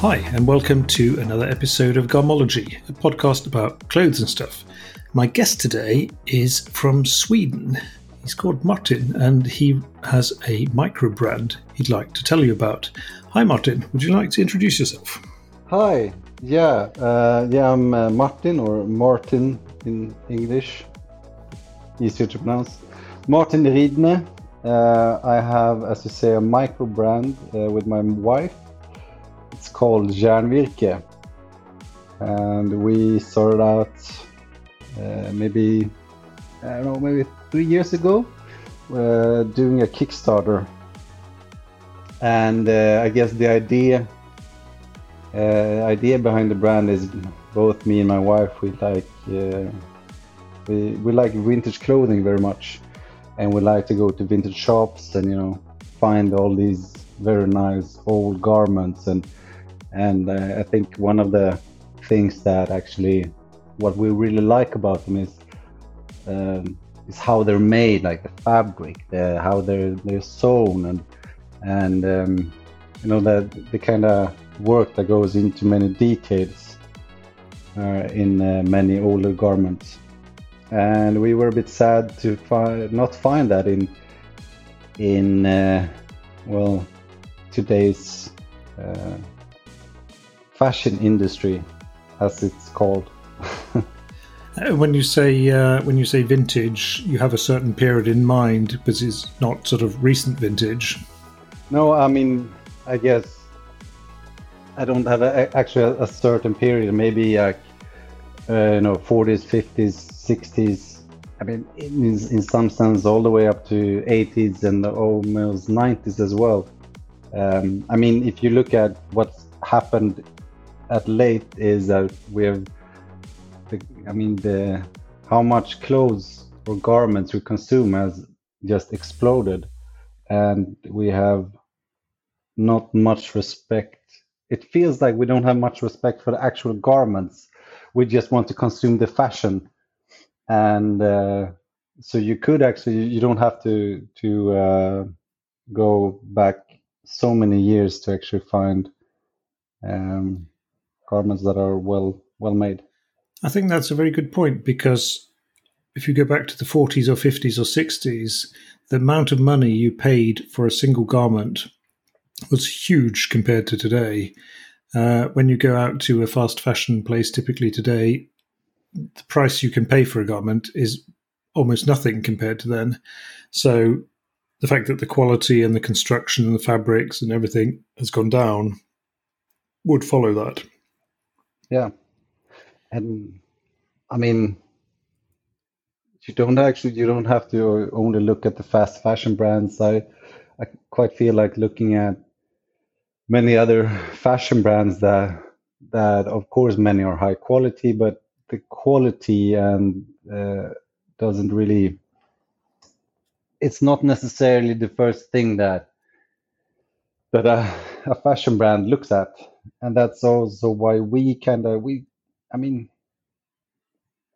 Hi, and welcome to another episode of Garmology, a podcast about clothes and stuff. My guest today is from Sweden. He's called Martin, and he has a micro brand he'd like to tell you about. Hi, Martin. Would you like to introduce yourself? Hi. Yeah. Uh, yeah. I'm uh, Martin, or Martin in English. Easier to pronounce. Martin Ridne. Uh, I have, as you say, a micro brand uh, with my wife. It's called Järnvirke, and we started out uh, maybe I don't know, maybe three years ago, uh, doing a Kickstarter. And uh, I guess the idea uh, idea behind the brand is both me and my wife we like uh, we, we like vintage clothing very much and we like to go to vintage shops and you know find all these very nice old garments and and uh, I think one of the things that actually what we really like about them is um, is how they're made, like the fabric, the, how they're they're sewn, and and um, you know the the kind of work that goes into many details uh, in uh, many older garments. And we were a bit sad to find not find that in in uh, well today's uh, fashion industry, as it's called. Uh, when you say uh, when you say vintage, you have a certain period in mind because it's not sort of recent vintage. No, I mean, I guess I don't have a, actually a, a certain period. Maybe like uh, you know, 40s, 50s, 60s. I mean, in, in some sense, all the way up to 80s and almost 90s as well. Um, I mean, if you look at what's happened at late, is that we have the, I mean, the how much clothes or garments we consume has just exploded, and we have not much respect. It feels like we don't have much respect for the actual garments. We just want to consume the fashion, and uh, so you could actually you don't have to to uh, go back so many years to actually find um, garments that are well well made. I think that's a very good point because if you go back to the 40s or 50s or 60s, the amount of money you paid for a single garment was huge compared to today. Uh, when you go out to a fast fashion place, typically today, the price you can pay for a garment is almost nothing compared to then. So the fact that the quality and the construction and the fabrics and everything has gone down would follow that. Yeah, and I mean, you don't actually you don't have to only look at the fast fashion brands. I I quite feel like looking at many other fashion brands that that of course many are high quality, but the quality and uh, doesn't really. It's not necessarily the first thing that that a, a fashion brand looks at, and that's also why we kind of we I mean,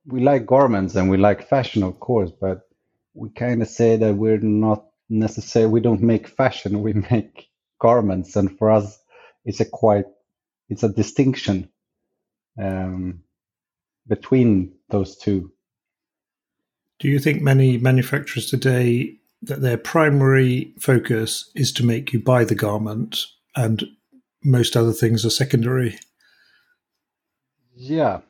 we like garments and we like fashion, of course, but we kind of say that we're not necessarily, we don't make fashion, we make garments. And for us, it's a quite, it's a distinction um, between those two. Do you think many manufacturers today that their primary focus is to make you buy the garment and most other things are secondary? Yeah.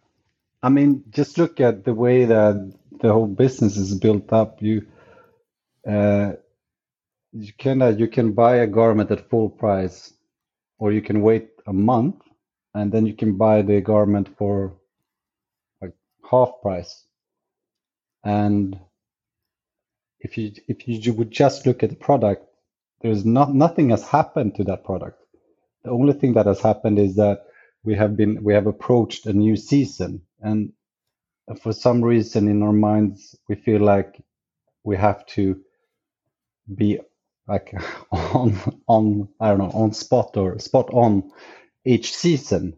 I mean, just look at the way that the whole business is built up. You uh, you can uh, you can buy a garment at full price, or you can wait a month, and then you can buy the garment for like half price. And if you if you would just look at the product, there's not nothing has happened to that product. The only thing that has happened is that we have been we have approached a new season and for some reason in our minds we feel like we have to be like on on i don't know on spot or spot on each season.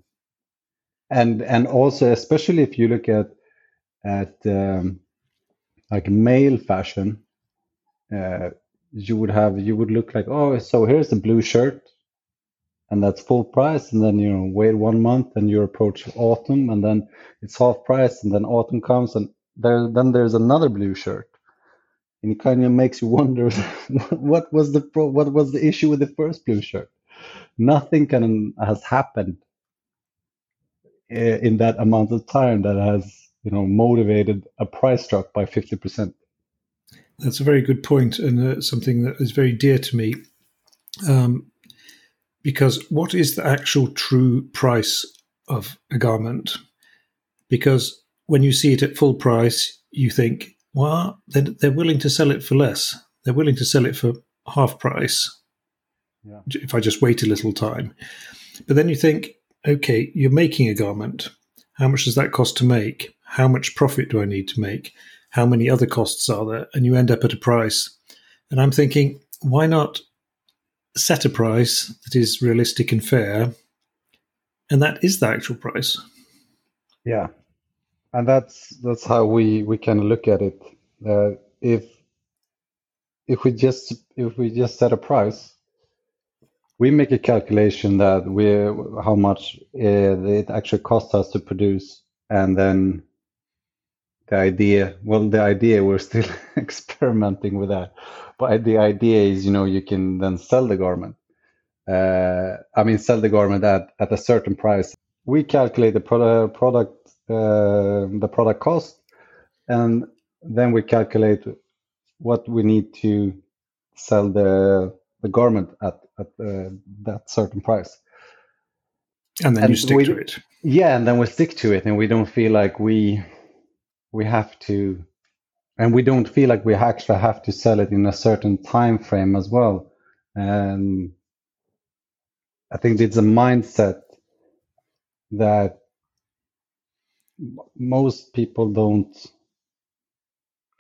And and also especially if you look at at um, like male fashion uh, you would have you would look like oh so here's the blue shirt and that's full price and then you know wait one month and you approach autumn and then it's half price and then autumn comes and there then there's another blue shirt. And it kind of makes you wonder what was the pro- what was the issue with the first blue shirt? Nothing can has happened in that amount of time that has you know motivated a price drop by 50% that's a very good point and uh, something that is very dear to me. Um, because what is the actual true price of a garment? Because when you see it at full price, you think, well, they're, they're willing to sell it for less. They're willing to sell it for half price yeah. if I just wait a little time. But then you think, okay, you're making a garment. How much does that cost to make? How much profit do I need to make? How many other costs are there? And you end up at a price. And I'm thinking, why not set a price that is realistic and fair, and that is the actual price. Yeah, and that's that's how we we can look at it. Uh, if if we just if we just set a price, we make a calculation that we how much uh, it actually costs us to produce, and then the idea well the idea we're still experimenting with that. But the idea is you know you can then sell the garment. Uh, i mean sell the garment at, at a certain price. We calculate the product product uh, the product cost and then we calculate what we need to sell the the garment at at uh, that certain price. And then and you stick we, to it. Yeah and then we stick to it and we don't feel like we we have to and we don't feel like we actually have to sell it in a certain time frame as well. And i think it's a mindset that most people don't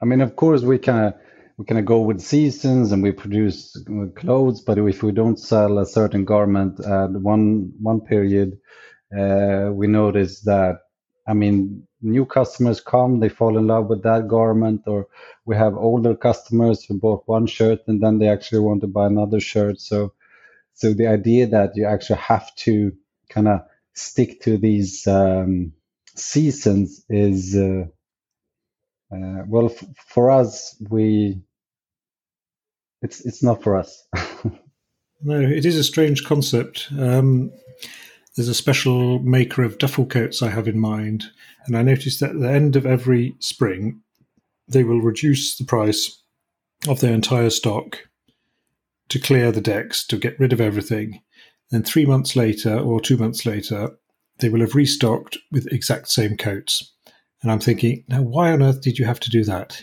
i mean of course we can we can go with seasons and we produce clothes but if we don't sell a certain garment at one one period uh, we notice that i mean new customers come, they fall in love with that garment, or we have older customers who bought one shirt and then they actually want to buy another shirt. So, so the idea that you actually have to kind of stick to these um, seasons is, uh, uh, well, f- for us, we it's it's not for us. no, it is a strange concept. Um, there's a special maker of duffel coats I have in mind, and I noticed that at the end of every spring, they will reduce the price of their entire stock to clear the decks, to get rid of everything. Then three months later, or two months later, they will have restocked with exact same coats. And I'm thinking, now why on earth did you have to do that?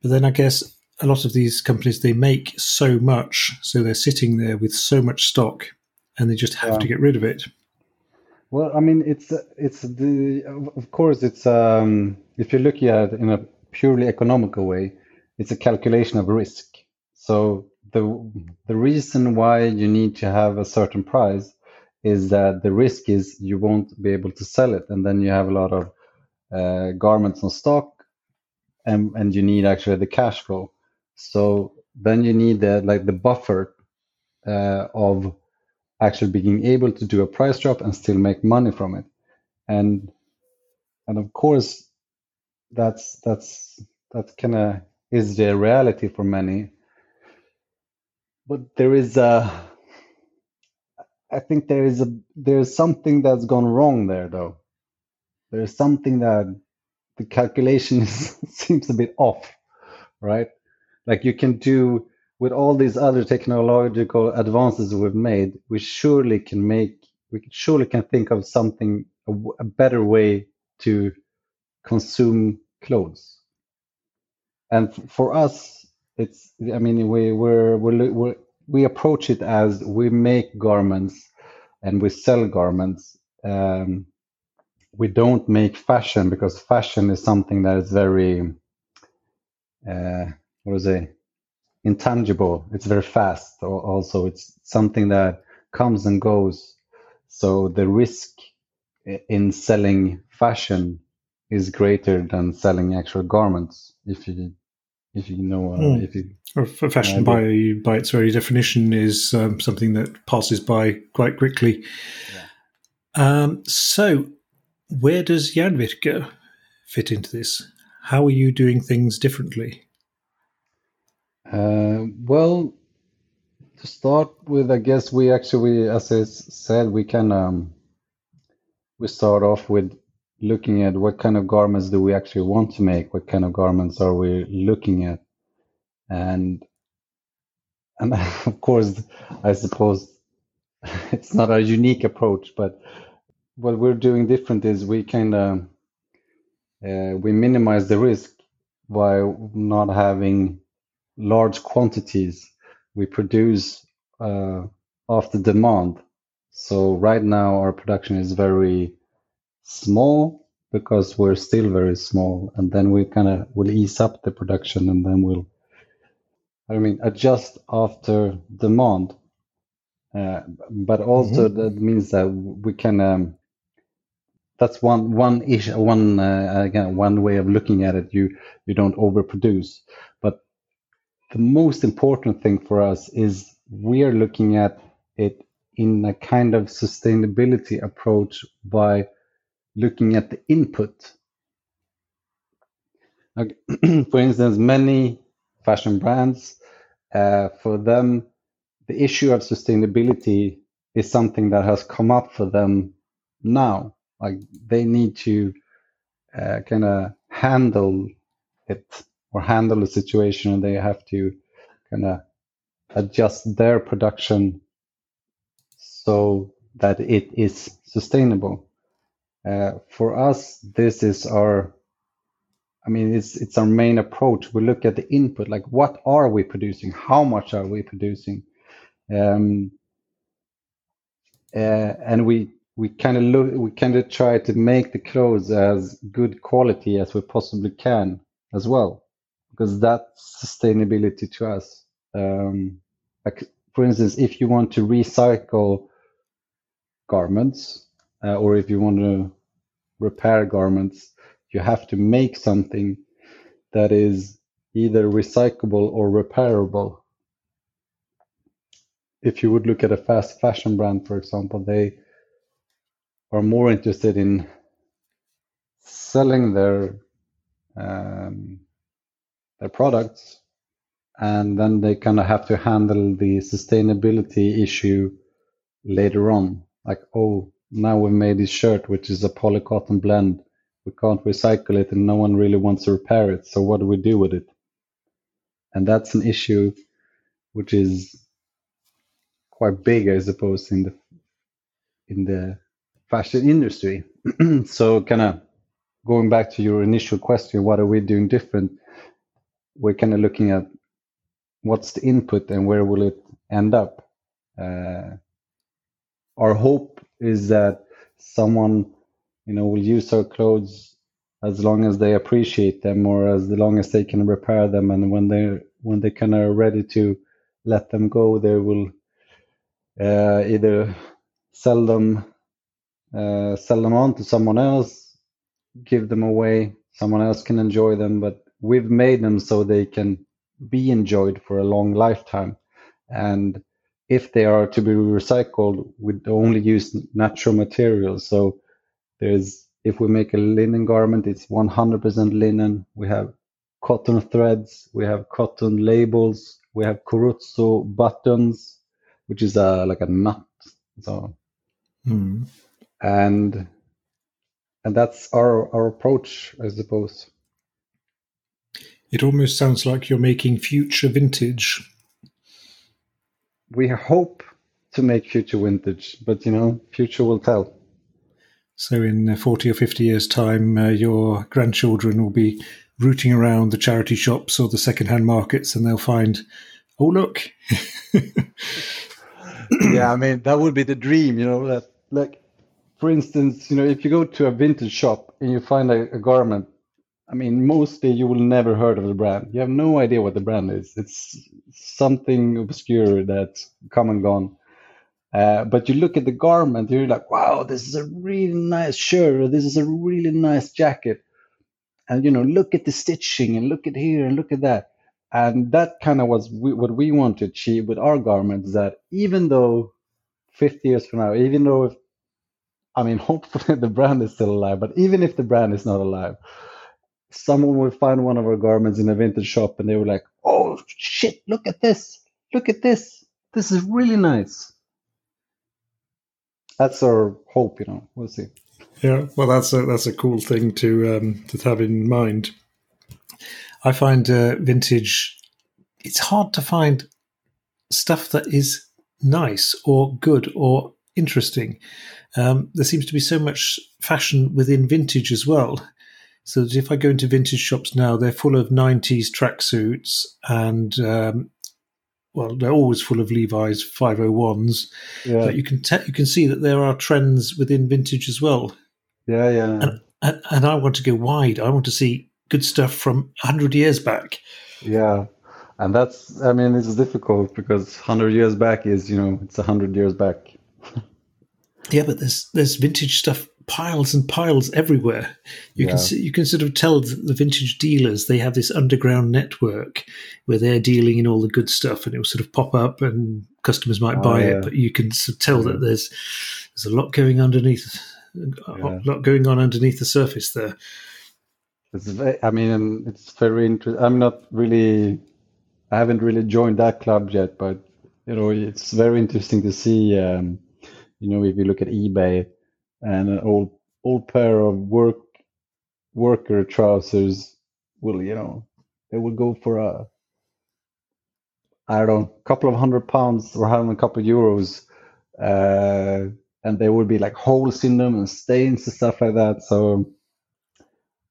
But then I guess a lot of these companies they make so much, so they're sitting there with so much stock and they just have yeah. to get rid of it. Well, I mean, it's it's the of course it's um, if you're looking at it in a purely economical way, it's a calculation of risk. So the the reason why you need to have a certain price is that the risk is you won't be able to sell it, and then you have a lot of uh, garments on stock, and and you need actually the cash flow. So then you need the like the buffer uh, of actually being able to do a price drop and still make money from it. And and of course that's that's that kind of is the reality for many. But there is a i think there is a there's something that's gone wrong there though. There's something that the calculation is, seems a bit off right? Like you can do with all these other technological advances we've made, we surely can make, we surely can think of something, a, a better way to consume clothes. And for us, it's, I mean, we, we're, we're, we're, we approach it as we make garments and we sell garments. Um, we don't make fashion because fashion is something that is very, uh, what is it? Intangible. It's very fast. Also, it's something that comes and goes. So the risk in selling fashion is greater than selling actual garments. If you if you know, uh, Mm. if you fashion by by its very definition is um, something that passes by quite quickly. Um, so, where does Järnvirke fit into this? How are you doing things differently? Uh, well, to start with, I guess we actually, as I said, we can um, we start off with looking at what kind of garments do we actually want to make, what kind of garments are we looking at, and and of course, I suppose it's not a unique approach, but what we're doing different is we kind of uh, we minimize the risk by not having large quantities. We produce uh, after demand. So right now our production is very small because we're still very small, and then we kind of will ease up the production, and then we'll, I mean, adjust after demand. Uh, but also that means that we can. Um, that's one one issue, one uh, again one way of looking at it. You you don't overproduce, the most important thing for us is we are looking at it in a kind of sustainability approach by looking at the input. Like, for instance, many fashion brands, uh, for them, the issue of sustainability is something that has come up for them now. Like they need to uh, kind of handle it or handle the situation, and they have to kind of adjust their production so that it is sustainable. Uh, for us, this is our, I mean, it's it's our main approach. We look at the input, like what are we producing? How much are we producing? Um, uh, and we we kind of look, we kind of try to make the clothes as good quality as we possibly can as well, because that's sustainability to us. Um, like for instance, if you want to recycle garments, uh, or if you want to repair garments, you have to make something that is either recyclable or repairable. If you would look at a fast fashion brand, for example, they are more interested in selling their um, their products, and then they kind of have to handle the sustainability issue later on. Like, oh, now we've made this shirt, which is a polycotton blend. We can't recycle it, and no one really wants to repair it. So what do we do with it? And that's an issue which is quite big, I suppose, in the in the fashion industry. so, kind of going back to your initial question, what are we doing different? We're kind of looking at what's the input and where will it end up. Uh, our hope is that someone, you know, will use our clothes as long as they appreciate them, or as long as they can repair them, and when they when they kind of ready to let them go, they will uh, either sell them uh, sell them on to someone else, give them away, someone else can enjoy them, but we've made them so they can be enjoyed for a long lifetime. And if they are to be recycled, we only use natural materials. So there's if we make a linen garment, it's 100% linen. We have cotton threads, we have cotton labels, we have Corozo buttons, which is a like a nut. So Hmm. and and that's our our approach, I suppose. It almost sounds like you're making future vintage. We hope to make future vintage, but you know, future will tell. So, in uh, 40 or 50 years' time, uh, your grandchildren will be rooting around the charity shops or the second-hand markets and they'll find, oh, look. yeah, I mean that would be the dream, you know. That like, for instance, you know, if you go to a vintage shop and you find a, a garment, I mean, mostly you will never heard of the brand. You have no idea what the brand is. It's something obscure that's come and gone. Uh, but you look at the garment, you're like, wow, this is a really nice shirt, this is a really nice jacket. And you know, look at the stitching and look at here and look at that. and that kind of was we, what we want to achieve with our garments. That even though 50 years from now, even though if I mean, hopefully the brand is still alive, but even if the brand is not alive, someone will find one of our garments in a vintage shop and they were like, oh shit, look at this. Look at this. This is really nice. That's our hope, you know. We'll see. Yeah, well, that's a that's a cool thing to um, to have in mind. I find uh, vintage. It's hard to find stuff that is nice or good or interesting. Um, there seems to be so much fashion within vintage as well. So that if I go into vintage shops now, they're full of 90s tracksuits and, um, well, they're always full of Levi's 501s. Yeah. But you can te- you can see that there are trends within vintage as well. Yeah, yeah. And, and, and I want to go wide. I want to see good stuff from 100 years back. Yeah. And that's, I mean, it's difficult because 100 years back is, you know, it's 100 years back. Yeah, but there's there's vintage stuff piles and piles everywhere. You yeah. can you can sort of tell the vintage dealers they have this underground network where they're dealing in all the good stuff, and it will sort of pop up, and customers might oh, buy yeah. it. But you can sort of tell yeah. that there's there's a lot going underneath, a lot going on underneath the surface there. It's very, I mean, it's very interesting. I'm not really, I haven't really joined that club yet, but you know, it's very interesting to see. Um, you know, if you look at eBay and an old old pair of work worker trousers will, you know, they will go for a I don't know, couple of hundred pounds or having a couple of euros. Uh, and there would be like holes in them and stains and stuff like that. So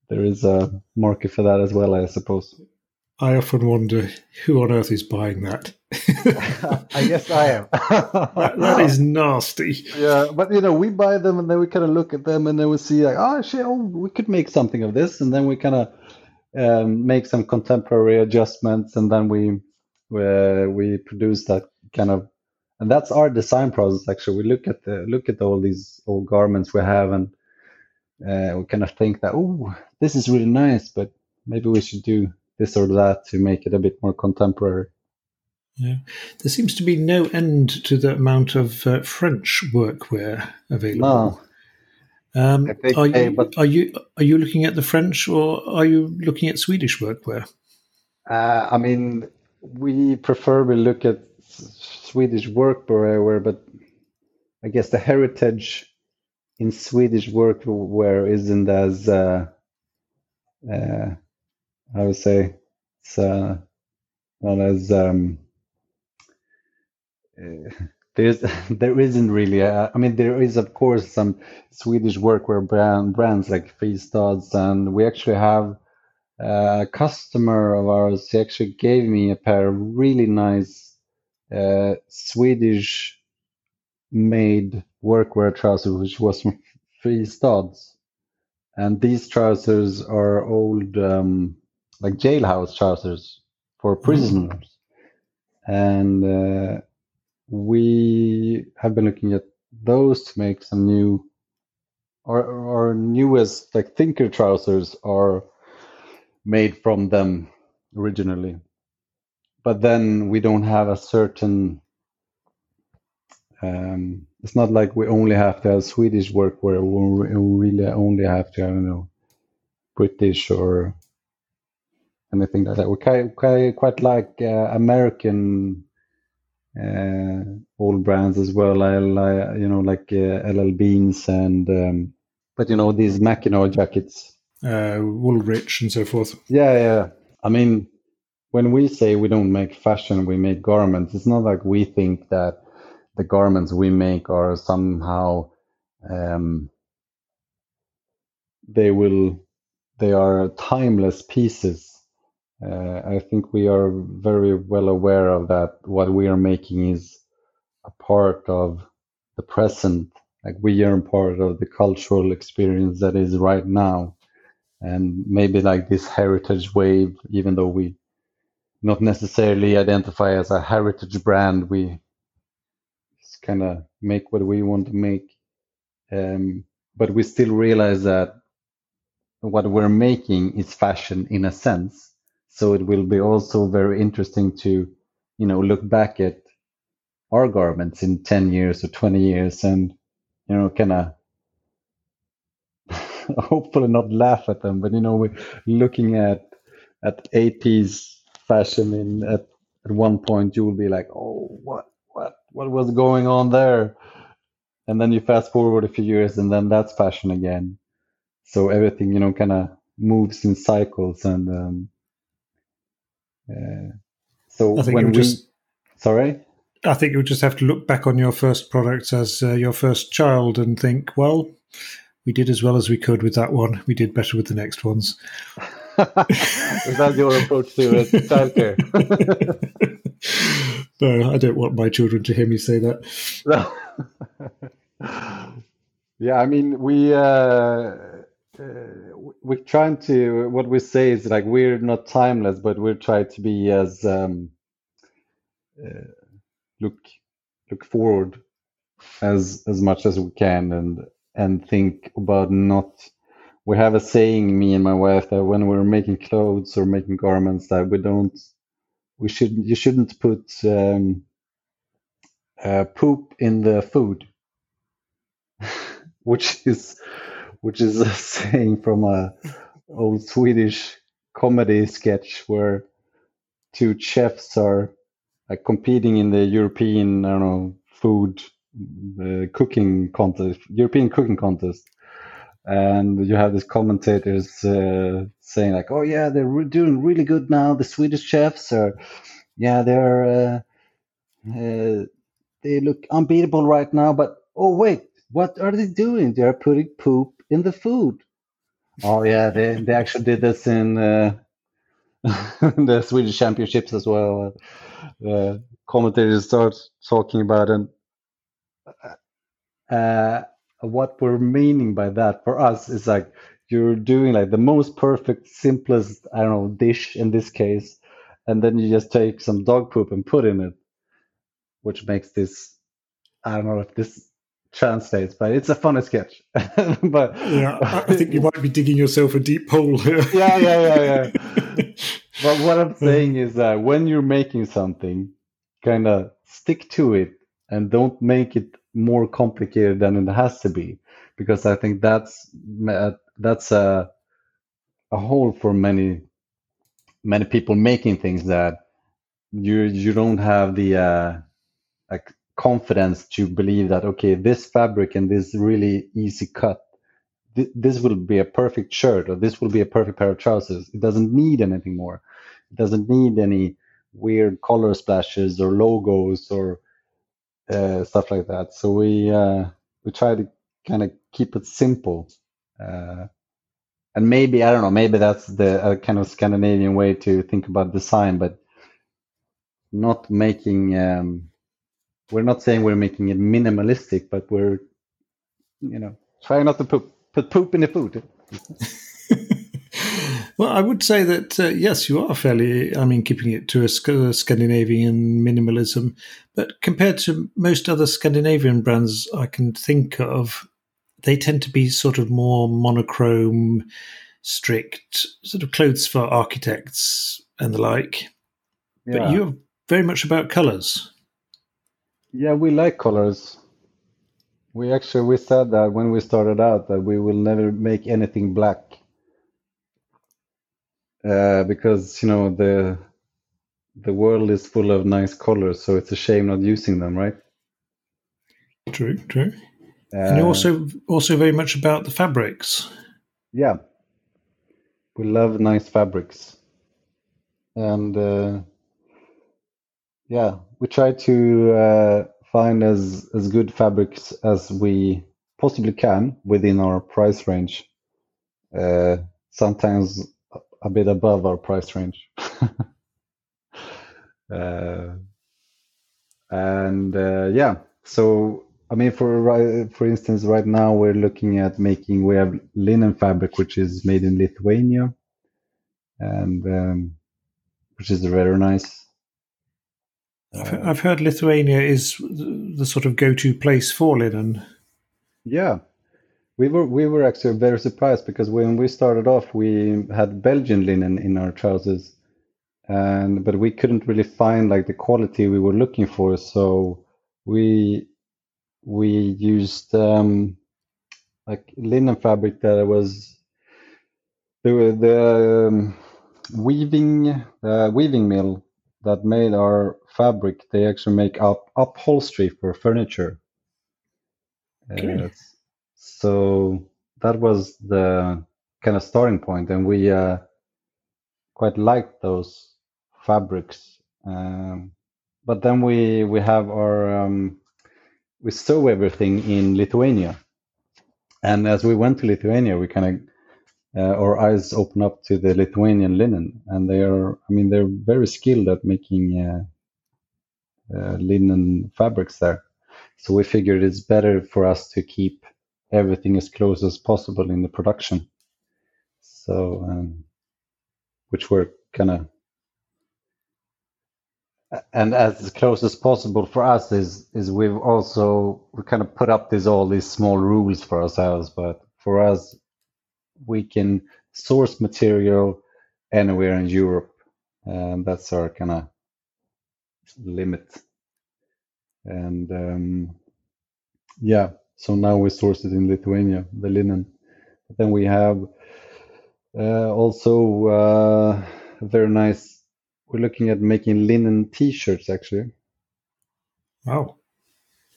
there is a market for that as well, I suppose. I often wonder who on earth is buying that. I guess I am. that, that is nasty. Yeah, but you know, we buy them and then we kind of look at them and then we see like, oh shit, oh, we could make something of this, and then we kind of um, make some contemporary adjustments, and then we uh, we produce that kind of, and that's our design process. Actually, we look at the look at all these old garments we have, and uh, we kind of think that, oh, this is really nice, but maybe we should do this or that to make it a bit more contemporary. Yeah, there seems to be no end to the amount of uh, French workwear available. No. Um, think, are, you, but, are you are you looking at the French or are you looking at Swedish workwear? Uh, I mean, we prefer we look at Swedish workwear, but I guess the heritage in Swedish workwear isn't as uh, uh, I would say it's uh, not as um, there's there isn't really. A, I mean, there is of course some Swedish workwear brand brands like Fristads, and we actually have a customer of ours. He actually gave me a pair of really nice uh, Swedish made workwear trousers, which was from Fristads, and these trousers are old. Um, like jailhouse trousers for mm-hmm. prisoners. Mm. And uh, we have been looking at those to make some new, our, our newest like thinker trousers are made from them originally. But then we don't have a certain. Um, it's not like we only have to have Swedish workwear. We really only have to I don't know, British or anything like that. We quite quite, like uh, American uh, old brands as well. I, I you know like uh, LL Beans and um, but you know these Mackinaw jackets, uh, Woolrich and so forth. Yeah, yeah. I mean, when we say we don't make fashion, we make garments. It's not like we think that the garments we make are somehow um, they will they are timeless pieces I think we are very well aware of that. What we are making is a part of the present. Like we are part of the cultural experience that is right now. And maybe like this heritage wave, even though we not necessarily identify as a heritage brand, we just kind of make what we want to make. Um, but we still realize that what we're making is fashion in a sense so it will be also very interesting to, you know, look back at our garments in 10 years or 20 years and, you know, kind of hopefully not laugh at them, but, you know, we're looking at, at 80s fashion in at, at one point, you will be like, oh, what, what, what was going on there? And then you fast forward a few years and then that's fashion again. So everything, you know, kind of moves in cycles and, um, so I think when you we, just sorry, I think you'll just have to look back on your first product as uh, your first child and think, well, we did as well as we could with that one. We did better with the next ones. is that your approach to uh, childcare? no, I don't want my children to hear me say that. No. yeah, I mean, we. Uh, uh, we're trying to what we say is like we're not timeless but we're trying to be as um, uh, look look forward as as much as we can and and think about not we have a saying me and my wife that when we're making clothes or making garments that we don't we should you shouldn't put um, uh, poop in the food which is which is a saying from a old Swedish comedy sketch where two chefs are like competing in the European, I don't know, food uh, cooking contest, European cooking contest. And you have these commentators uh, saying like, "Oh yeah, they're re- doing really good now. The Swedish chefs are, yeah, they're uh, uh they look unbeatable right now. But oh wait, what are they doing? They are putting poop in the food. Oh yeah, they they actually did this in uh, the Swedish Championships as well. Uh, commentators start talking about and uh, what we're meaning by that for us is like you're doing like the most perfect, simplest I don't know dish in this case, and then you just take some dog poop and put in it, which makes this I don't know if this translates, but it's a funny sketch. but yeah, I think you might be digging yourself a deep hole here. yeah, yeah, yeah, yeah. but what I'm saying is that when you're making something, kind of stick to it and don't make it more complicated than it has to be, because I think that's that's a a hole for many many people making things that you you don't have the uh, like confidence to believe that okay this fabric and this really easy cut th- this will be a perfect shirt or this will be a perfect pair of trousers. It doesn't need anything more. It doesn't need any weird color splashes or logos or uh, stuff like that. So we uh, we try to kind of keep it simple uh, and maybe i don't know maybe that's the kind of scandinavian way to think about design but not making um, we're not saying we're making it minimalistic, but we're, you know, trying not to put, put poop in the food. well, I would say that uh, yes, you are fairly. I mean, keeping it to a Scandinavian minimalism, but compared to most other Scandinavian brands I can think of, they tend to be sort of more monochrome, strict sort of clothes for architects and the like. Yeah. But you're very much about colors. Yeah, we like colors. We actually we said that when we started out that we will never make anything black. Uh, because you know the the world is full of nice colors, so it's a shame not using them, right? True, true. Uh, and you're also also very much about the fabrics. Yeah, we love nice fabrics, and uh, yeah, we try to uh, find as as good fabrics as we possibly can within our price range. Uh, sometimes a bit above our price range. uh, and uh, yeah, so I mean, for for instance, right now we're looking at making. We have linen fabric, which is made in Lithuania, and um, which is very nice. I've heard Lithuania is the sort of go-to place for linen. Yeah, we were we were actually very surprised because when we started off, we had Belgian linen in our trousers, and but we couldn't really find like the quality we were looking for. So we we used um, like linen fabric that was the the um, weaving uh, weaving mill that made our fabric. They actually make up upholstery for furniture. Uh, so that was the kind of starting point, and we uh, quite liked those fabrics. Um, but then we we have our um, we sew everything in Lithuania, and as we went to Lithuania, we kind of our eyes open up to the Lithuanian linen, and they are I mean they're very skilled at making uh, uh, linen fabrics there. So we figured it's better for us to keep everything as close as possible in the production. So, um, which we're kind of, and as close as possible for us is is we've also we kind of put up these all these small rules for ourselves. But for us, we can source material anywhere in Europe, and that's our kind of limit. And um, yeah, so now we source it in Lithuania, the linen. But then we have uh, also uh, very nice. We're looking at making linen T-shirts actually. Wow.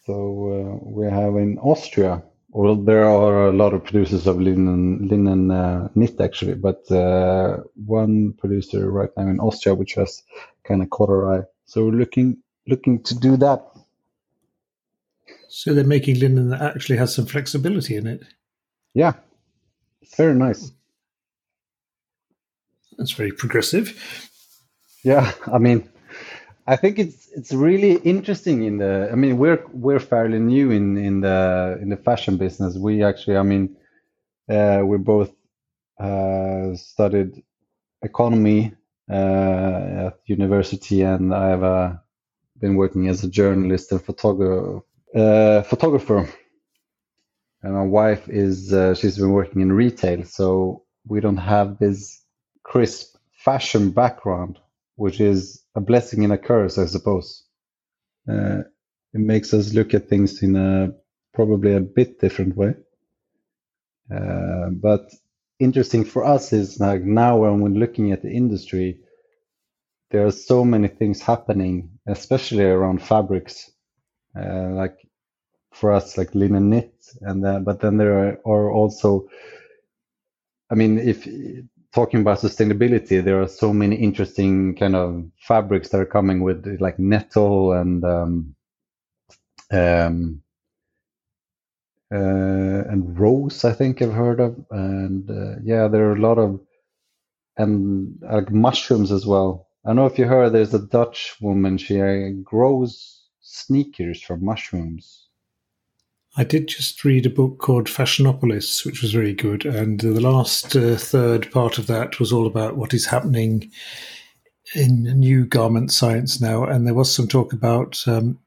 So uh, we have in Austria. Well, there are a lot of producers of linen linen uh, knit actually, but uh, one producer right now in Austria which has kind of caught our eye. So we're looking looking to do that so they're making linen that actually has some flexibility in it. Yeah, it's very nice. That's very progressive. Yeah, I mean, I think it's it's really interesting in the. I mean, we're we're fairly new in in the in the fashion business. We actually, I mean, uh, we both uh, studied economy uh, at university, and I have uh, been working as a journalist and photographer uh, photographer, and my wife is uh, she's been working in retail, so we don't have this crisp fashion background, which is a blessing and a curse, I suppose. Uh, it makes us look at things in a probably a bit different way. Uh, but interesting for us is like now when we're looking at the industry, there are so many things happening, especially around fabrics uh, like for us like linen knit and then but then there are, are also i mean if talking about sustainability there are so many interesting kind of fabrics that are coming with like nettle and um, um, uh, and rose i think i've heard of and uh, yeah there are a lot of and like mushrooms as well i don't know if you heard there's a dutch woman she uh, grows sneakers from mushrooms. I did just read a book called Fashionopolis, which was very good. And the last uh, third part of that was all about what is happening in new garment science now. And there was some talk about um,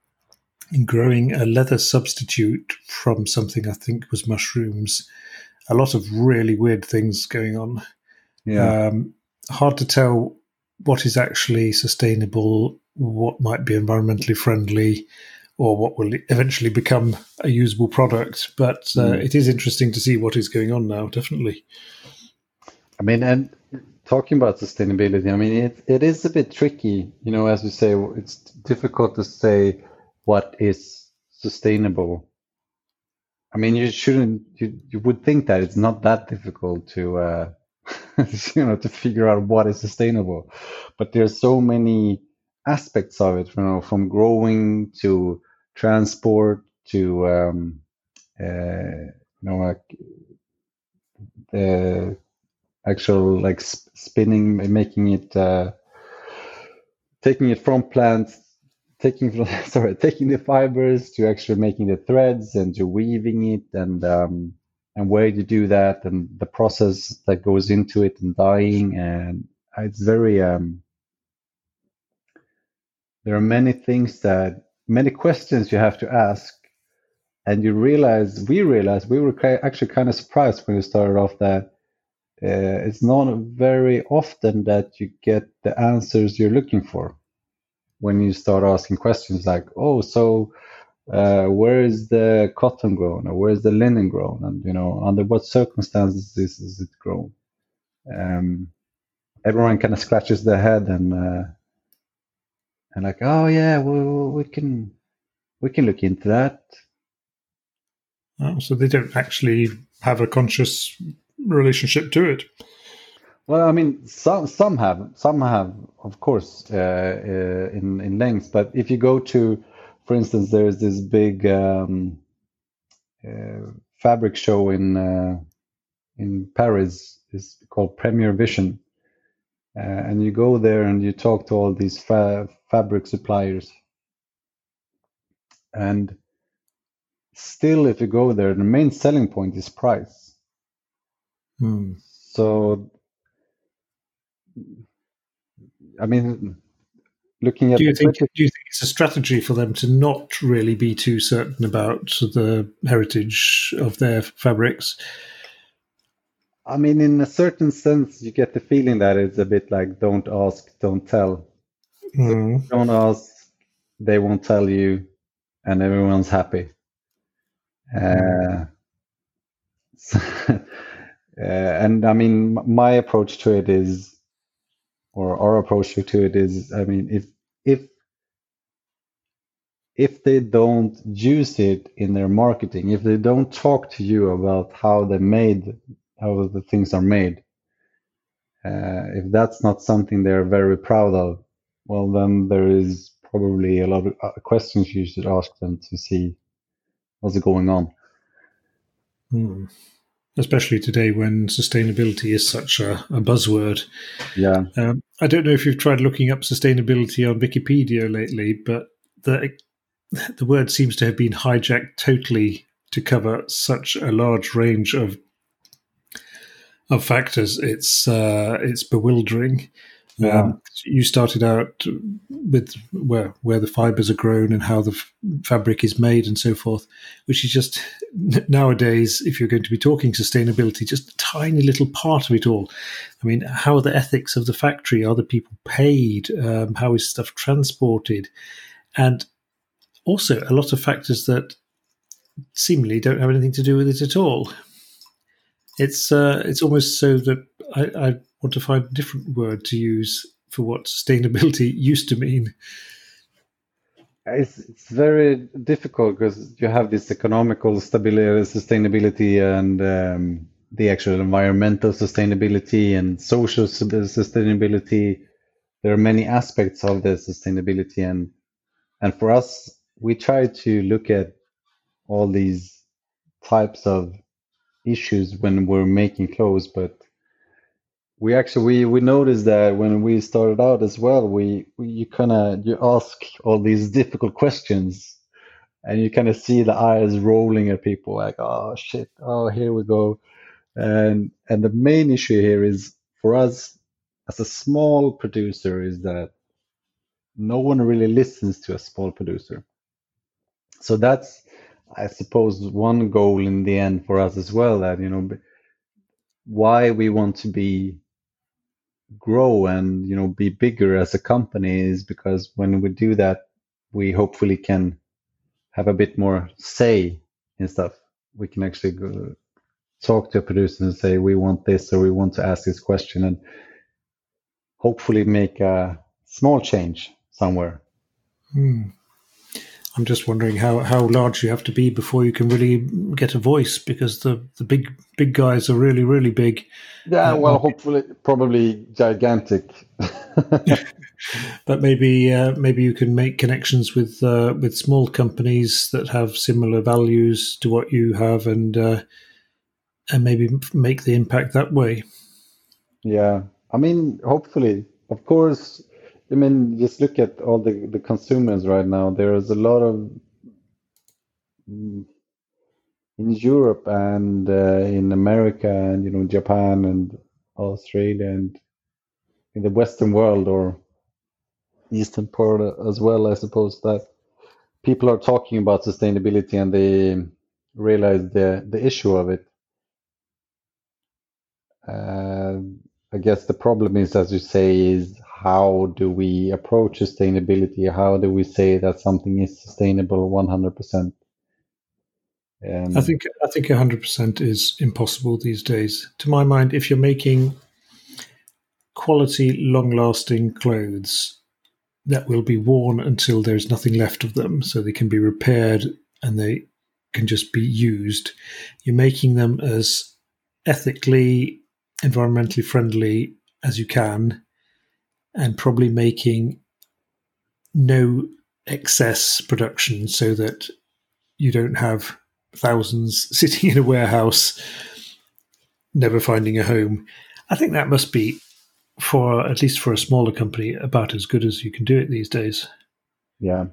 growing a leather substitute from something I think was mushrooms. A lot of really weird things going on. Yeah. Um, hard to tell what is actually sustainable what might be environmentally friendly or what will eventually become a usable product. But uh, mm. it is interesting to see what is going on now, definitely. I mean, and talking about sustainability, I mean, it, it is a bit tricky. You know, as you say, it's difficult to say what is sustainable. I mean, you shouldn't, you, you would think that it's not that difficult to, uh, you know, to figure out what is sustainable. But there's so many aspects of it, you know, from growing to transport to um, uh, you know like the actual like sp- spinning, making it, uh, taking it from plants, taking sorry, taking the fibers to actually making the threads and to weaving it and um, and where you do that and the process that goes into it and dyeing and it's very um, there are many things that many questions you have to ask and you realize we realized we were actually kind of surprised when we started off that uh, it's not very often that you get the answers you're looking for when you start asking questions like, "Oh, so uh, where is the cotton grown, or where is the linen grown, and you know under what circumstances is, is it grown?" Um, everyone kind of scratches their head and uh, and like, "Oh yeah, we, we can we can look into that." Oh, so they don't actually have a conscious relationship to it. Well, I mean, some some have, some have, of course, uh, uh, in in length. But if you go to, for instance, there's this big um, uh, fabric show in uh, in Paris. It's called Premier Vision, uh, and you go there and you talk to all these fa fabric suppliers, and still, if you go there, the main selling point is price. Hmm. So I mean, looking at do you think British- do you think it's a strategy for them to not really be too certain about the heritage of their fabrics? I mean, in a certain sense, you get the feeling that it's a bit like "don't ask, don't tell." Hmm. Don't ask, they won't tell you, and everyone's happy. Uh, so- uh, and I mean, my approach to it is, or our approach to it is, I mean, if if if they don't use it in their marketing, if they don't talk to you about how they made, how the things are made, uh, if that's not something they're very proud of, well, then there is probably a lot of uh, questions you should ask them to see what's going on. Hmm. Especially today when sustainability is such a, a buzzword. Yeah. Um, I don't know if you've tried looking up sustainability on Wikipedia lately, but the the word seems to have been hijacked totally to cover such a large range of of factors. It's uh, it's bewildering. Yeah. Um, you started out with where where the fibers are grown and how the f- fabric is made and so forth, which is just nowadays, if you're going to be talking sustainability, just a tiny little part of it all. I mean, how are the ethics of the factory? Are the people paid? Um, how is stuff transported? And also a lot of factors that seemingly don't have anything to do with it at all. It's uh, it's almost so that I, I want to find a different word to use for what sustainability used to mean. It's, it's very difficult because you have this economical stability, sustainability, and um, the actual environmental sustainability and social sustainability. There are many aspects of the sustainability, and and for us, we try to look at all these types of issues when we're making clothes, but we actually we we noticed that when we started out as well we, we you kind of you ask all these difficult questions and you kind of see the eyes rolling at people like oh shit. Oh here we go. And and the main issue here is for us as a small producer is that no one really listens to a small producer. So that's i suppose one goal in the end for us as well that you know why we want to be grow and you know be bigger as a company is because when we do that we hopefully can have a bit more say in stuff we can actually go, talk to a producer and say we want this or we want to ask this question and hopefully make a small change somewhere Hmm. I'm just wondering how, how large you have to be before you can really get a voice because the, the big big guys are really really big. yeah Uh, well hopefully probably gigantic But maybe uh, maybe you can make connections with uh, with small companies that have similar values to what you have and uh, and maybe make the impact that way. Yeah, I mean, hopefully, of course. I mean, just look at all the the consumers right now. There is a lot of mm, in Europe and uh, in America and you know Japan and Australia and in the Western world or Eastern part as well. I suppose that people are talking about sustainability and they realize the the issue of it. Uh, I guess the problem is, as you say, is how do we approach sustainability? How do we say that something is sustainable 100%? Um, I think I think 100% is impossible these days. To my mind, if you're making quality, long-lasting clothes that will be worn until there's nothing left of them, so they can be repaired and they can just be used, you're making them as ethically, environmentally friendly as you can, and probably making no excess production so that you don't have thousands sitting in a warehouse, never finding a home. I think that must be, for at least for a smaller company, about as good as you can do it these days. Yeah.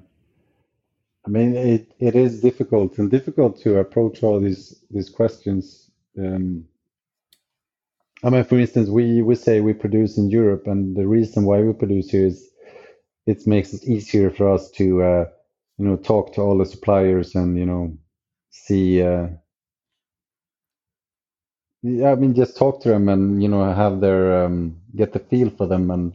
I mean, it, it is difficult and difficult to approach all these these questions. Um, I mean, for instance, we, we say we produce in Europe, and the reason why we produce here is it makes it easier for us to, uh, you know, talk to all the suppliers and you know, see. Uh, I mean, just talk to them and you know, have their um, get the feel for them and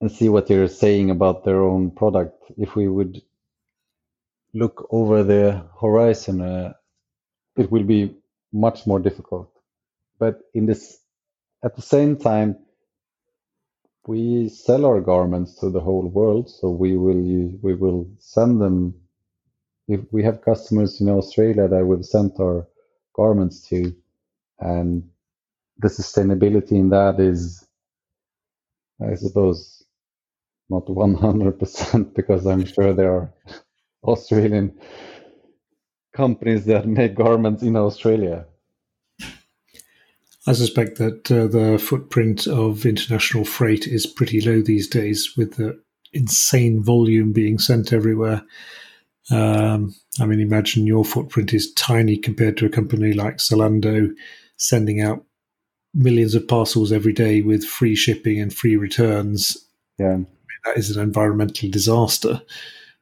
and see what they're saying about their own product. If we would look over the horizon, uh, it will be much more difficult but in this at the same time we sell our garments to the whole world so we will we will send them. If we have customers in australia that we've sent our garments to and the sustainability in that is i suppose not 100% because i'm sure there are australian companies that make garments in australia I suspect that uh, the footprint of international freight is pretty low these days with the insane volume being sent everywhere. Um, I mean, imagine your footprint is tiny compared to a company like Zalando sending out millions of parcels every day with free shipping and free returns. Yeah. That is an environmental disaster,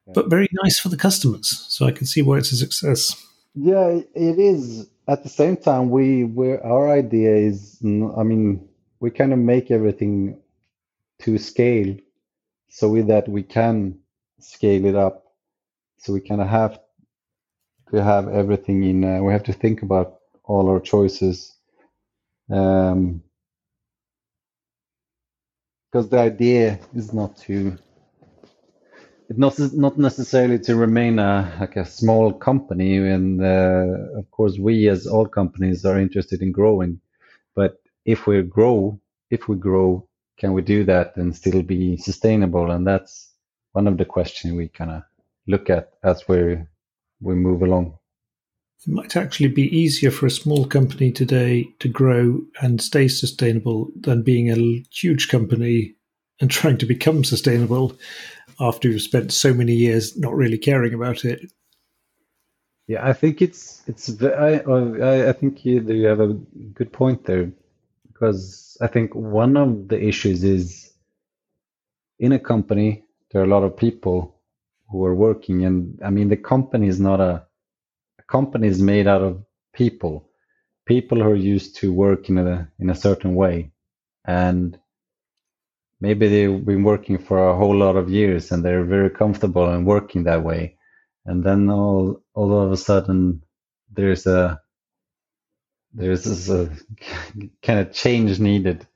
yeah. but very nice for the customers. So I can see why it's a success. Yeah, it is at the same time, we we our idea is, I mean, we kind of make everything to scale, so that we can scale it up. So we kind of have to have everything in. Uh, we have to think about all our choices. Um, because the idea is not to not not necessarily to remain a like a small company, and uh, of course we as all companies are interested in growing. But if we grow, if we grow, can we do that and still be sustainable? And that's one of the questions we kind of look at as we we move along. It might actually be easier for a small company today to grow and stay sustainable than being a huge company and trying to become sustainable after you've spent so many years not really caring about it. Yeah, I think it's it's. I I, I think you, you have a good point there, because I think one of the issues is in a company there are a lot of people who are working, and I mean the company is not a, a company is made out of people, people who are used to work in a in a certain way, and maybe they've been working for a whole lot of years and they're very comfortable and working that way. And then all all of a sudden there's a there's this uh, a kind of change needed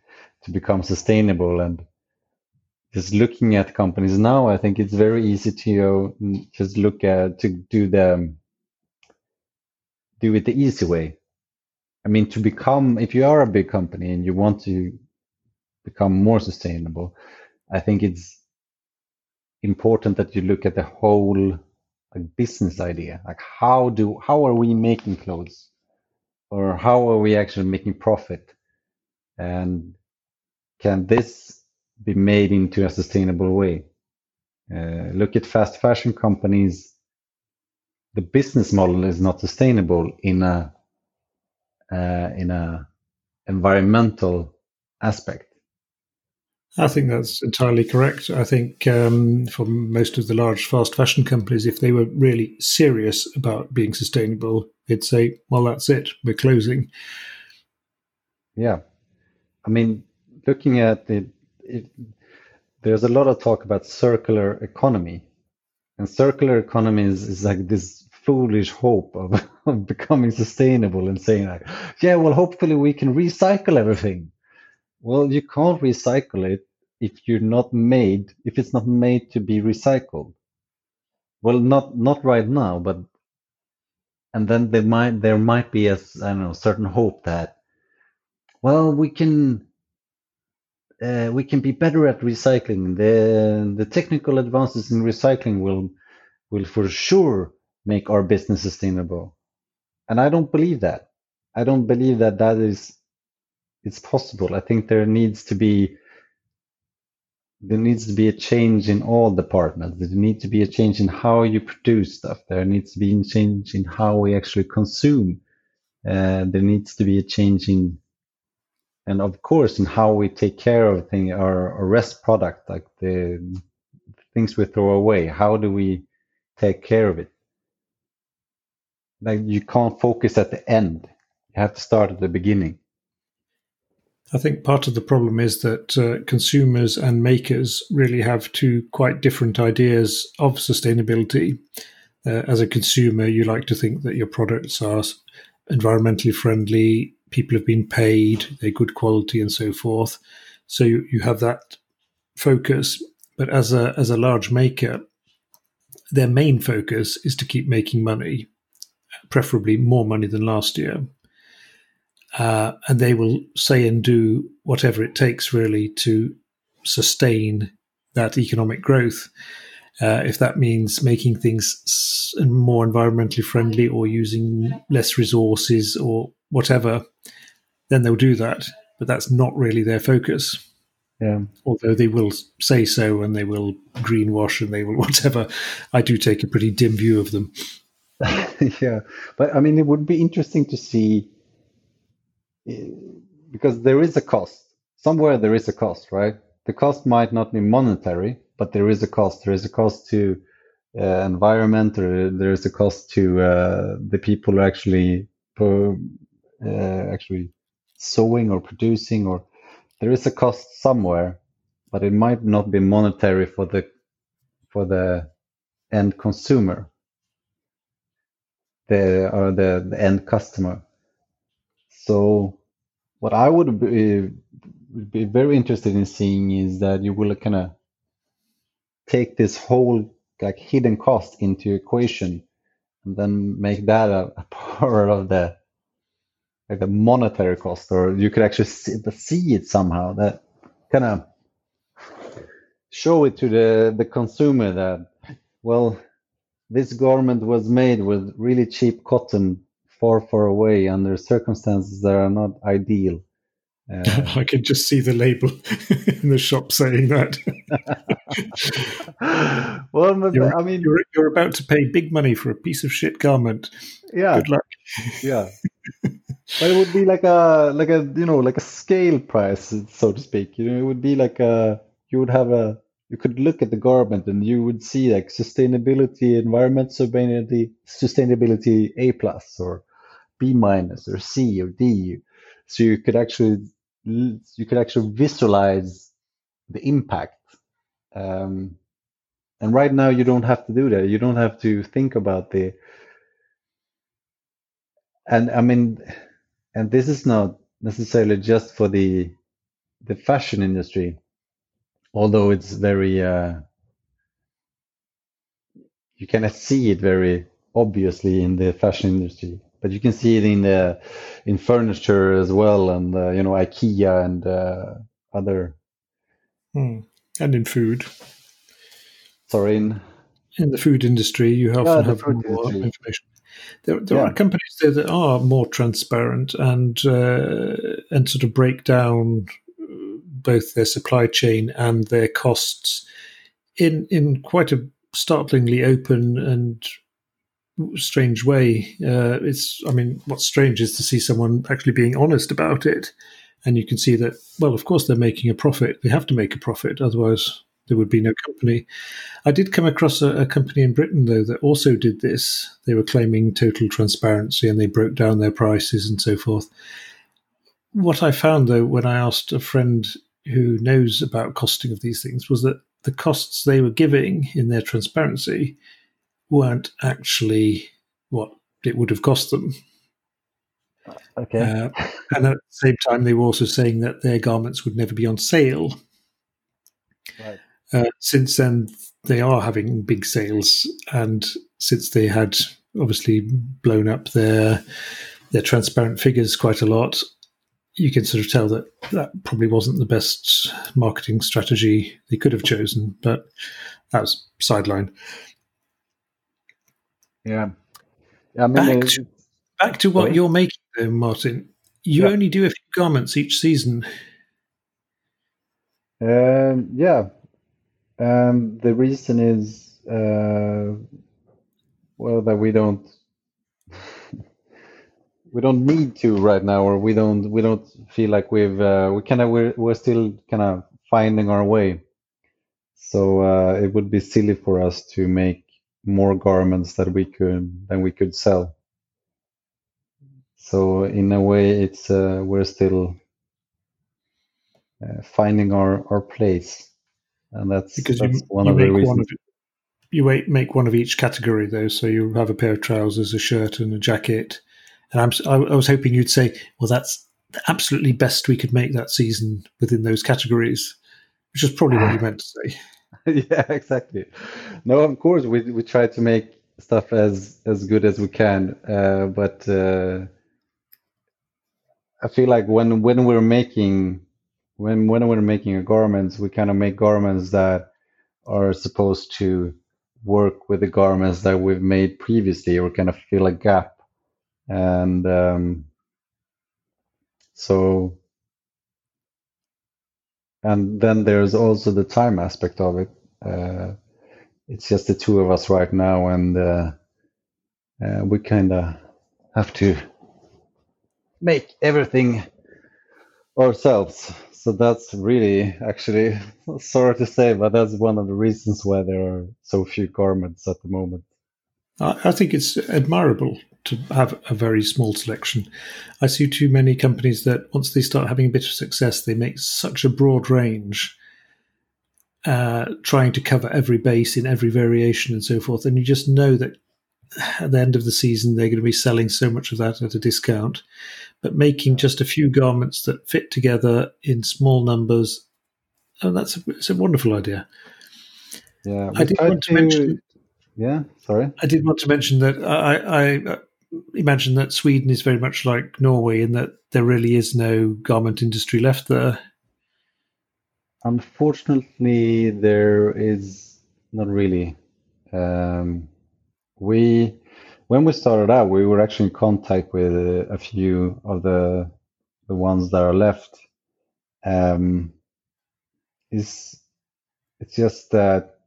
to become sustainable. And just looking at companies now i think it's very easy to just look at to do the do it the easy way. I mean to become if you are a big company and you want to become more sustainable, I think it's important that you look at the whole like, business idea. Like how do how are we making clothes, or how are we actually making profit, and can this be made into a sustainable way? Uh, look at fast fashion companies. The business model is not sustainable in a uh, in a environmental aspect I think that's entirely correct. I think um, for most of the large fast fashion companies, if they were really serious about being sustainable, they'd say, well, that's it, we're closing. Yeah. I mean, looking at it, it, there's a lot of talk about circular economy, and circular economy is, is like this foolish hope of, of becoming sustainable and saying like, yeah, well, hopefully we can recycle everything. Well, you can't recycle it if you're not made, if it's not made to be recycled. Well, not not right now, but and then there might there might be a I don't know certain hope that well we can uh, we can be better at recycling. The the technical advances in recycling will will for sure make our business sustainable. And I don't believe that. I don't believe that that is it's possible. I think there needs to be there needs to be a change in all departments. There needs to be a change in how you produce stuff. There needs to be a change in how we actually consume. Uh, there needs to be a change in, and of course, in how we take care of thing, our, our rest product, like the things we throw away. How do we take care of it? Like you can't focus at the end. You have to start at the beginning. I think part of the problem is that uh, consumers and makers really have two quite different ideas of sustainability. Uh, as a consumer, you like to think that your products are environmentally friendly, people have been paid, they're good quality, and so forth. So you, you have that focus. But as a as a large maker, their main focus is to keep making money, preferably more money than last year uh, and they will say and do whatever it takes really to sustain that economic growth. Uh, if that means making things more environmentally friendly or using less resources or whatever, then they'll do that. But that's not really their focus. Yeah. Although they will say so and they will greenwash and they will whatever, I do take a pretty dim view of them. yeah. But I mean, it would be interesting to see because there is a cost. Somewhere there is a cost right? The cost might not be monetary but there is a cost. There is a cost to uh, environment or there is a cost to uh, the people who actually uh, actually sowing or producing or there is a cost somewhere but it might not be monetary for the for the end consumer. The or the, the end customer. So what I would be, be very interested in seeing is that you will kind of take this whole like hidden cost into your equation and then make that a, a part of the like the monetary cost or you could actually see, see it somehow that kind of show it to the the consumer that well this garment was made with really cheap cotton far, far away under circumstances that are not ideal. Uh, I can just see the label in the shop saying that. well, you're, I mean, you're, you're about to pay big money for a piece of shit garment. Yeah. Good luck. yeah. But it would be like a like a you know like a scale price, so to speak. You know, it would be like a you would have a you could look at the garment and you would see like sustainability, environment sustainability, sustainability A plus or B minus or C or D. So you could actually you could actually visualize the impact. Um, and right now you don't have to do that. You don't have to think about the and I mean and this is not necessarily just for the the fashion industry, although it's very uh, you cannot see it very obviously in the fashion industry but you can see it in the uh, in furniture as well, and uh, you know IKEA and uh, other. Hmm. And in food. Sorry, in in the food industry, you often yeah, have more industry. information. There, there yeah. are companies there that are more transparent and uh, and sort of break down both their supply chain and their costs in in quite a startlingly open and strange way. Uh, it's, I mean, what's strange is to see someone actually being honest about it. And you can see that, well, of course, they're making a profit. They have to make a profit, otherwise, there would be no company. I did come across a, a company in Britain, though, that also did this. They were claiming total transparency and they broke down their prices and so forth. what I found though, when I asked a friend who knows about costing of these things, was that the costs they were giving in their transparency weren't actually what it would have cost them. Okay. Uh, and at the same time, they were also saying that their garments would never be on sale. Right. Uh, since then, they are having big sales, and since they had obviously blown up their their transparent figures quite a lot, you can sort of tell that that probably wasn't the best marketing strategy they could have chosen. But that was sideline. Yeah. I mean, Back uh, to, back to what you're making, though, Martin. You Yeah. only do a few garments each season. Um, yeah. Um, the reason is, uh, well, that we don't we don't need to right now, or we don't we don't feel like we've uh, we kind of we're we're still kind of finding our way. So uh, it would be silly for us to make more garments that we could than we could sell. So in a way, it's uh, we're still uh, finding our our place, and that's Because that's you, one you of the reasons. one of you make one of each category though, so you have a pair of trousers, a shirt, and a jacket. And I'm I, I was hoping you'd say, well, that's the absolutely best we could make that season within those categories, which is probably what you meant to say. yeah, exactly. No, of course we we try to make stuff as as good as we can, uh, but uh, I feel like when when we're making when when we're making garments, we kind of make garments that are supposed to work with the garments that we've made previously, or kind of fill a gap, and um, so and then there's also the time aspect of it. Uh, it's just the two of us right now, and uh, uh, we kind of have to make everything ourselves. So that's really, actually, sorry to say, but that's one of the reasons why there are so few garments at the moment. I, I think it's admirable to have a very small selection. I see too many companies that once they start having a bit of success, they make such a broad range, uh, trying to cover every base in every variation and so forth. And you just know that at the end of the season, they're going to be selling so much of that at a discount. But making just a few garments that fit together in small numbers, oh, that's a, it's a wonderful idea. Yeah, I did want to mention Yeah, sorry. I did want to mention that I, I imagine that Sweden is very much like Norway in that there really is no garment industry left there. Unfortunately, there is not really. Um, we, when we started out, we were actually in contact with a few of the the ones that are left. Um, is it's just that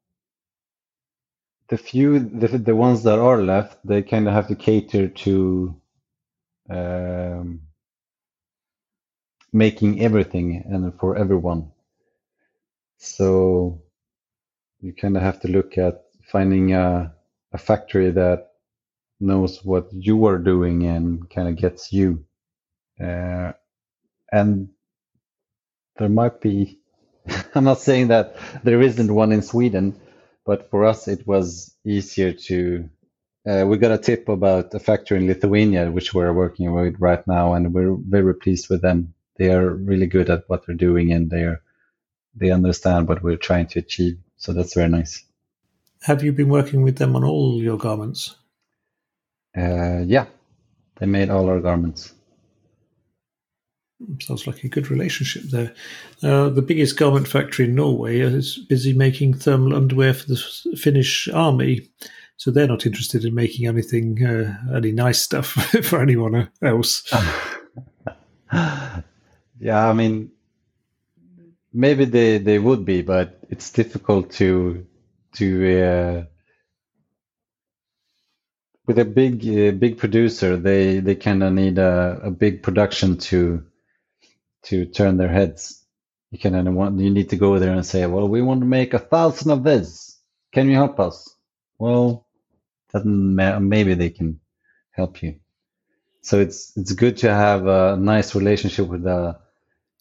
the few the the ones that are left, they kind of have to cater to um, making everything and for everyone. So you kind of have to look at finding a, a factory that knows what you are doing and kind of gets you. Uh, and there might be, I'm not saying that there isn't one in Sweden, but for us it was easier to. Uh, we got a tip about a factory in Lithuania, which we're working with right now, and we're very pleased with them. They are really good at what they're doing, and they're they understand what we're trying to achieve. So that's very nice. Have you been working with them on all your garments? Uh, yeah, they made all our garments. Sounds like a good relationship there. Uh, the biggest garment factory in Norway is busy making thermal underwear for the Finnish army, so they're not interested in making anything, uh, any nice stuff for anyone else. yeah, I mean, maybe they, they would be, but it's difficult to to uh, with a big uh, big producer. They they kind of need a, a big production to to turn their heads. You of want you need to go there and say, well, we want to make a thousand of this. Can you help us? Well, maybe they can help you. so it's it's good to have a nice relationship with the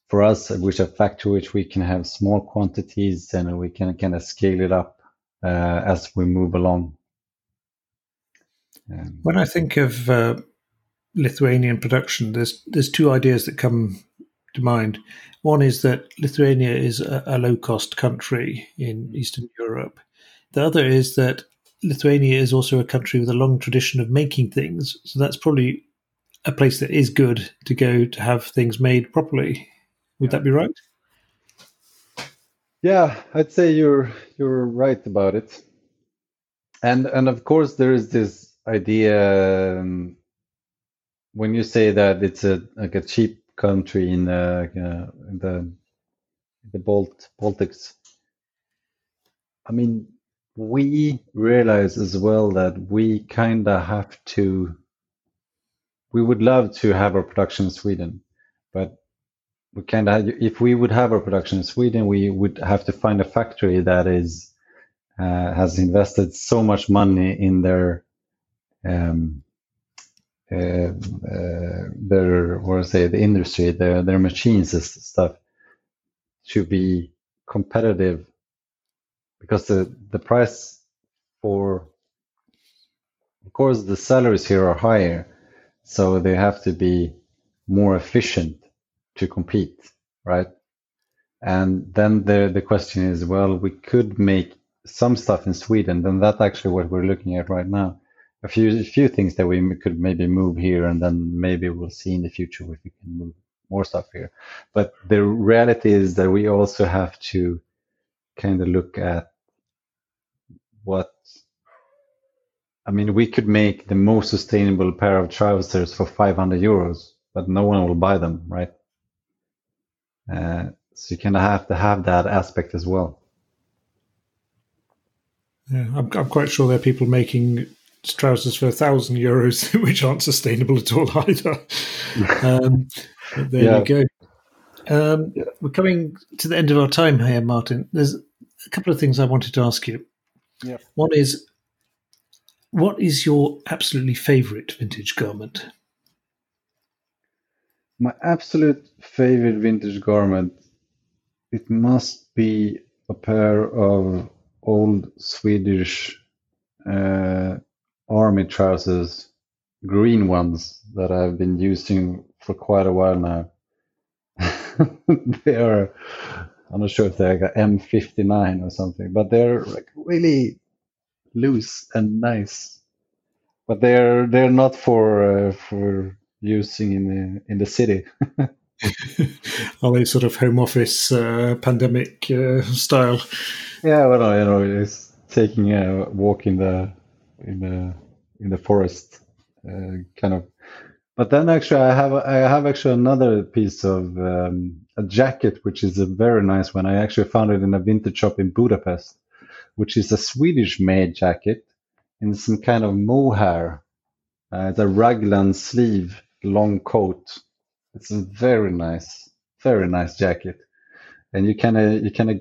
for us, which a factory which we can have small quantities and we can kind of scale it up uh, as we move along. Um, when I think of uh, Lithuanian production, there's there's two ideas that come to mind. One is that Lithuania is a, a low cost country in Eastern Europe. The other is that Lithuania is also a country with a long tradition of making things. So that's probably a place that is good to go to have things made properly. Would that be right? Yeah, I'd say you're you're right about it. And and of course there is this idea um, when you say that it's a like a cheap country in the uh, in the the Balt Baltics. I mean, we realize as well that we kind of have to. We would love to have our production in Sweden, but we kind of if we would have our production in Sweden, we would have to find a factory that is uh, has invested so much money in their um, uh, uh, their I say the industry, their their machines and stuff to be competitive because the the price for of course the salaries here are higher so they have to be more efficient to compete right? And then the the question is well we could make some stuff in sweden then that's actually what we're looking at right now a few few things that we could maybe move here and then maybe we'll see in the future if we can move more stuff here but the reality is that we also have to kind of look at what I mean, we could make the most sustainable pair of trousers for 500 euros, but no one will buy them, right? Uh, so you kind of have to have that aspect as well. Yeah, I'm, I'm quite sure there are people making trousers for a thousand euros, which aren't sustainable at all either. um, there yeah. you go. Um, yeah. We're coming to the end of our time here, Martin. There's a couple of things I wanted to ask you. Yeah. One is, what is your absolutely favorite vintage garment? My absolute favorite vintage garment, it must be a pair of old Swedish uh, army trousers, green ones that I've been using for quite a while now. they are I'm not sure if they're like M59 or something, but they're like really loose and nice. But they're they're not for uh, for using in the in the city. Are they sort of home office uh, pandemic uh, style? Yeah, well, you know, it's taking a walk in the in the in the forest, uh, kind of but then actually, I have I have actually another piece of um, a jacket, which is a very nice one. I actually found it in a vintage shop in Budapest, which is a Swedish-made jacket in some kind of mohair. Uh, it's a raglan sleeve, long coat. It's a very nice, very nice jacket, and you kind of you kind of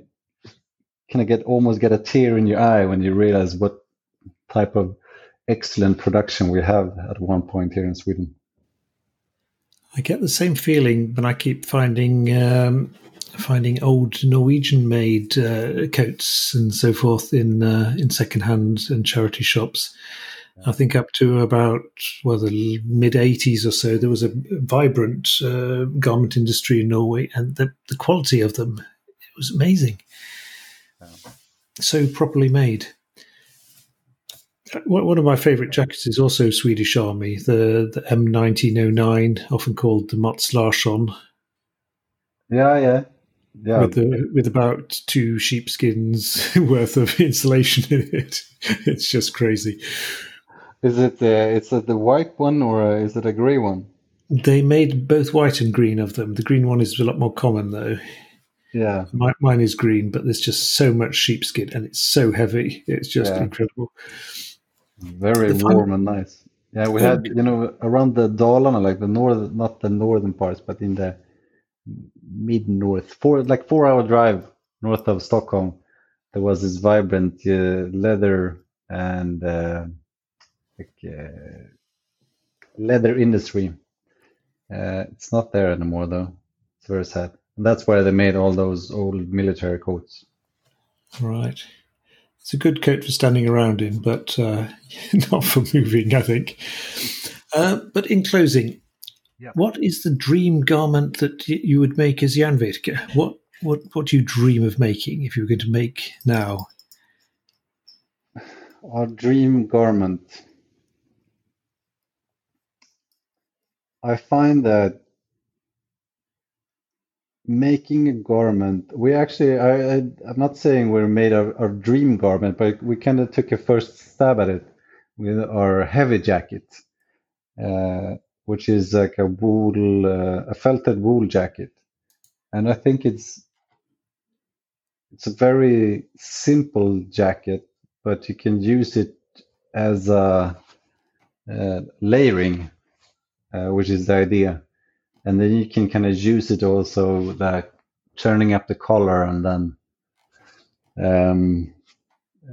kind of get almost get a tear in your eye when you realize what type of excellent production we have at one point here in Sweden. I get the same feeling when I keep finding um, finding old Norwegian-made uh, coats and so forth in uh, in second-hand and charity shops. I think up to about well the mid '80s or so, there was a vibrant uh, garment industry in Norway, and the, the quality of them it was amazing. So properly made. One of my favourite jackets is also Swedish Army, the, the M1909, often called the Mats Larsson. Yeah, yeah. Yeah. With, the, with about two sheepskins worth of insulation in it. It's just crazy. Is it, uh, is it the white one or uh, is it a grey one? They made both white and green of them. The green one is a lot more common, though. Yeah. My, mine is green, but there's just so much sheepskin and it's so heavy. It's just yeah. incredible. Very warm and nice. Yeah, we had you know around the Dalarna, like the north, not the northern parts, but in the mid north, four like four hour drive north of Stockholm. There was this vibrant uh, leather and uh, like uh, leather industry. Uh, it's not there anymore, though. It's very sad. And that's where they made all those old military coats. Right. It's a good coat for standing around in, but uh, not for moving, I think. Uh, but in closing, Yeah. what is the dream garment that y- you would make as Järnvirke? What, what, what do you dream of making if you were going to make now? Our dream garment. I find that making a garment, we actually, I, I, I'm not saying we're made of our dream garment, but we kind of took a first stab at it with our heavy jacket, uh, which is like a wool, uh, a felted wool jacket. And I think it's, it's a very simple jacket, but you can use it as a, uh, layering, uh, which is the idea and then you can kind of use it also like turning up the collar and then um,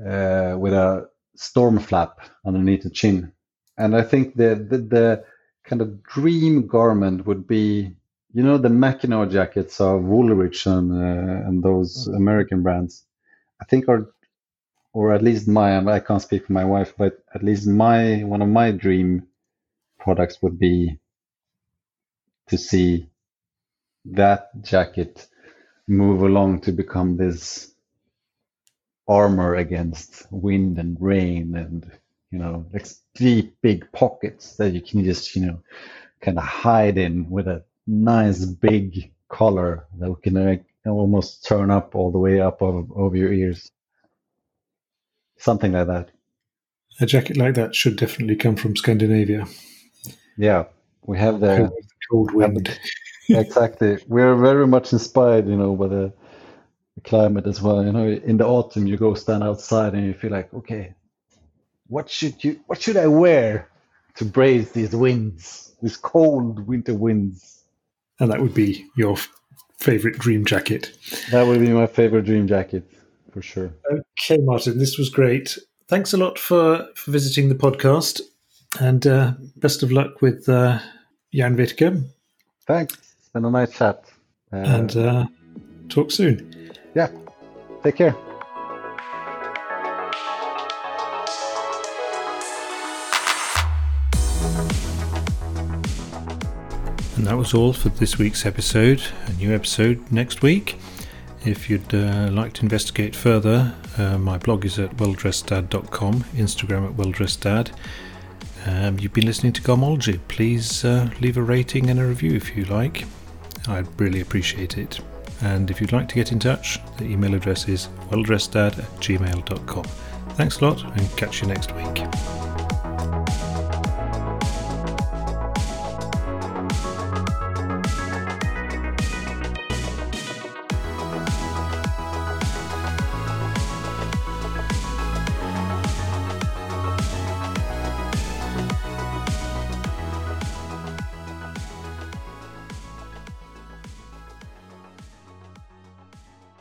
uh, with a storm flap underneath the chin. And I think the, the the kind of dream garment would be, you know, the Mackinaw jackets of Woolrich and uh, and those American brands. I think are, or at least my, I can't speak for my wife, but at least my one of my dream products would be to see that jacket move along to become this armor against wind and rain and you know like deep big pockets that you can just you know kind of hide in with a nice big collar that can like, almost turn up all the way up over, over your ears. Something like that. A jacket like that should definitely come from Scandinavia. yeah. We have the Cold, wind. exactly. We're very much inspired, you know, by the, the climate as well. You know, in the autumn, you go stand outside and you feel like, okay, what should you, what should I wear to brace these winds, these cold winter winds? And that would be your favorite dream jacket. That would be my favorite dream jacket for sure. Okay, Martin, this was great. Thanks a lot for, for visiting the podcast and uh, best of luck with uh, Järnvirke Thanks. It's been a nice chat. Uh, and uh, talk soon. yeah, take care. And that was all for this week's episode. A new episode next week. If you'd uh, like to investigate further, uh, my blog is at welldresseddad.com, Instagram at welldresseddad. Um, you've been listening to Garmology. Please uh, leave a rating and a review if you like. I'd really appreciate it. And if you'd like to get in touch, the email address is welldresseddad at gmail.com. Thanks a lot and catch you next week.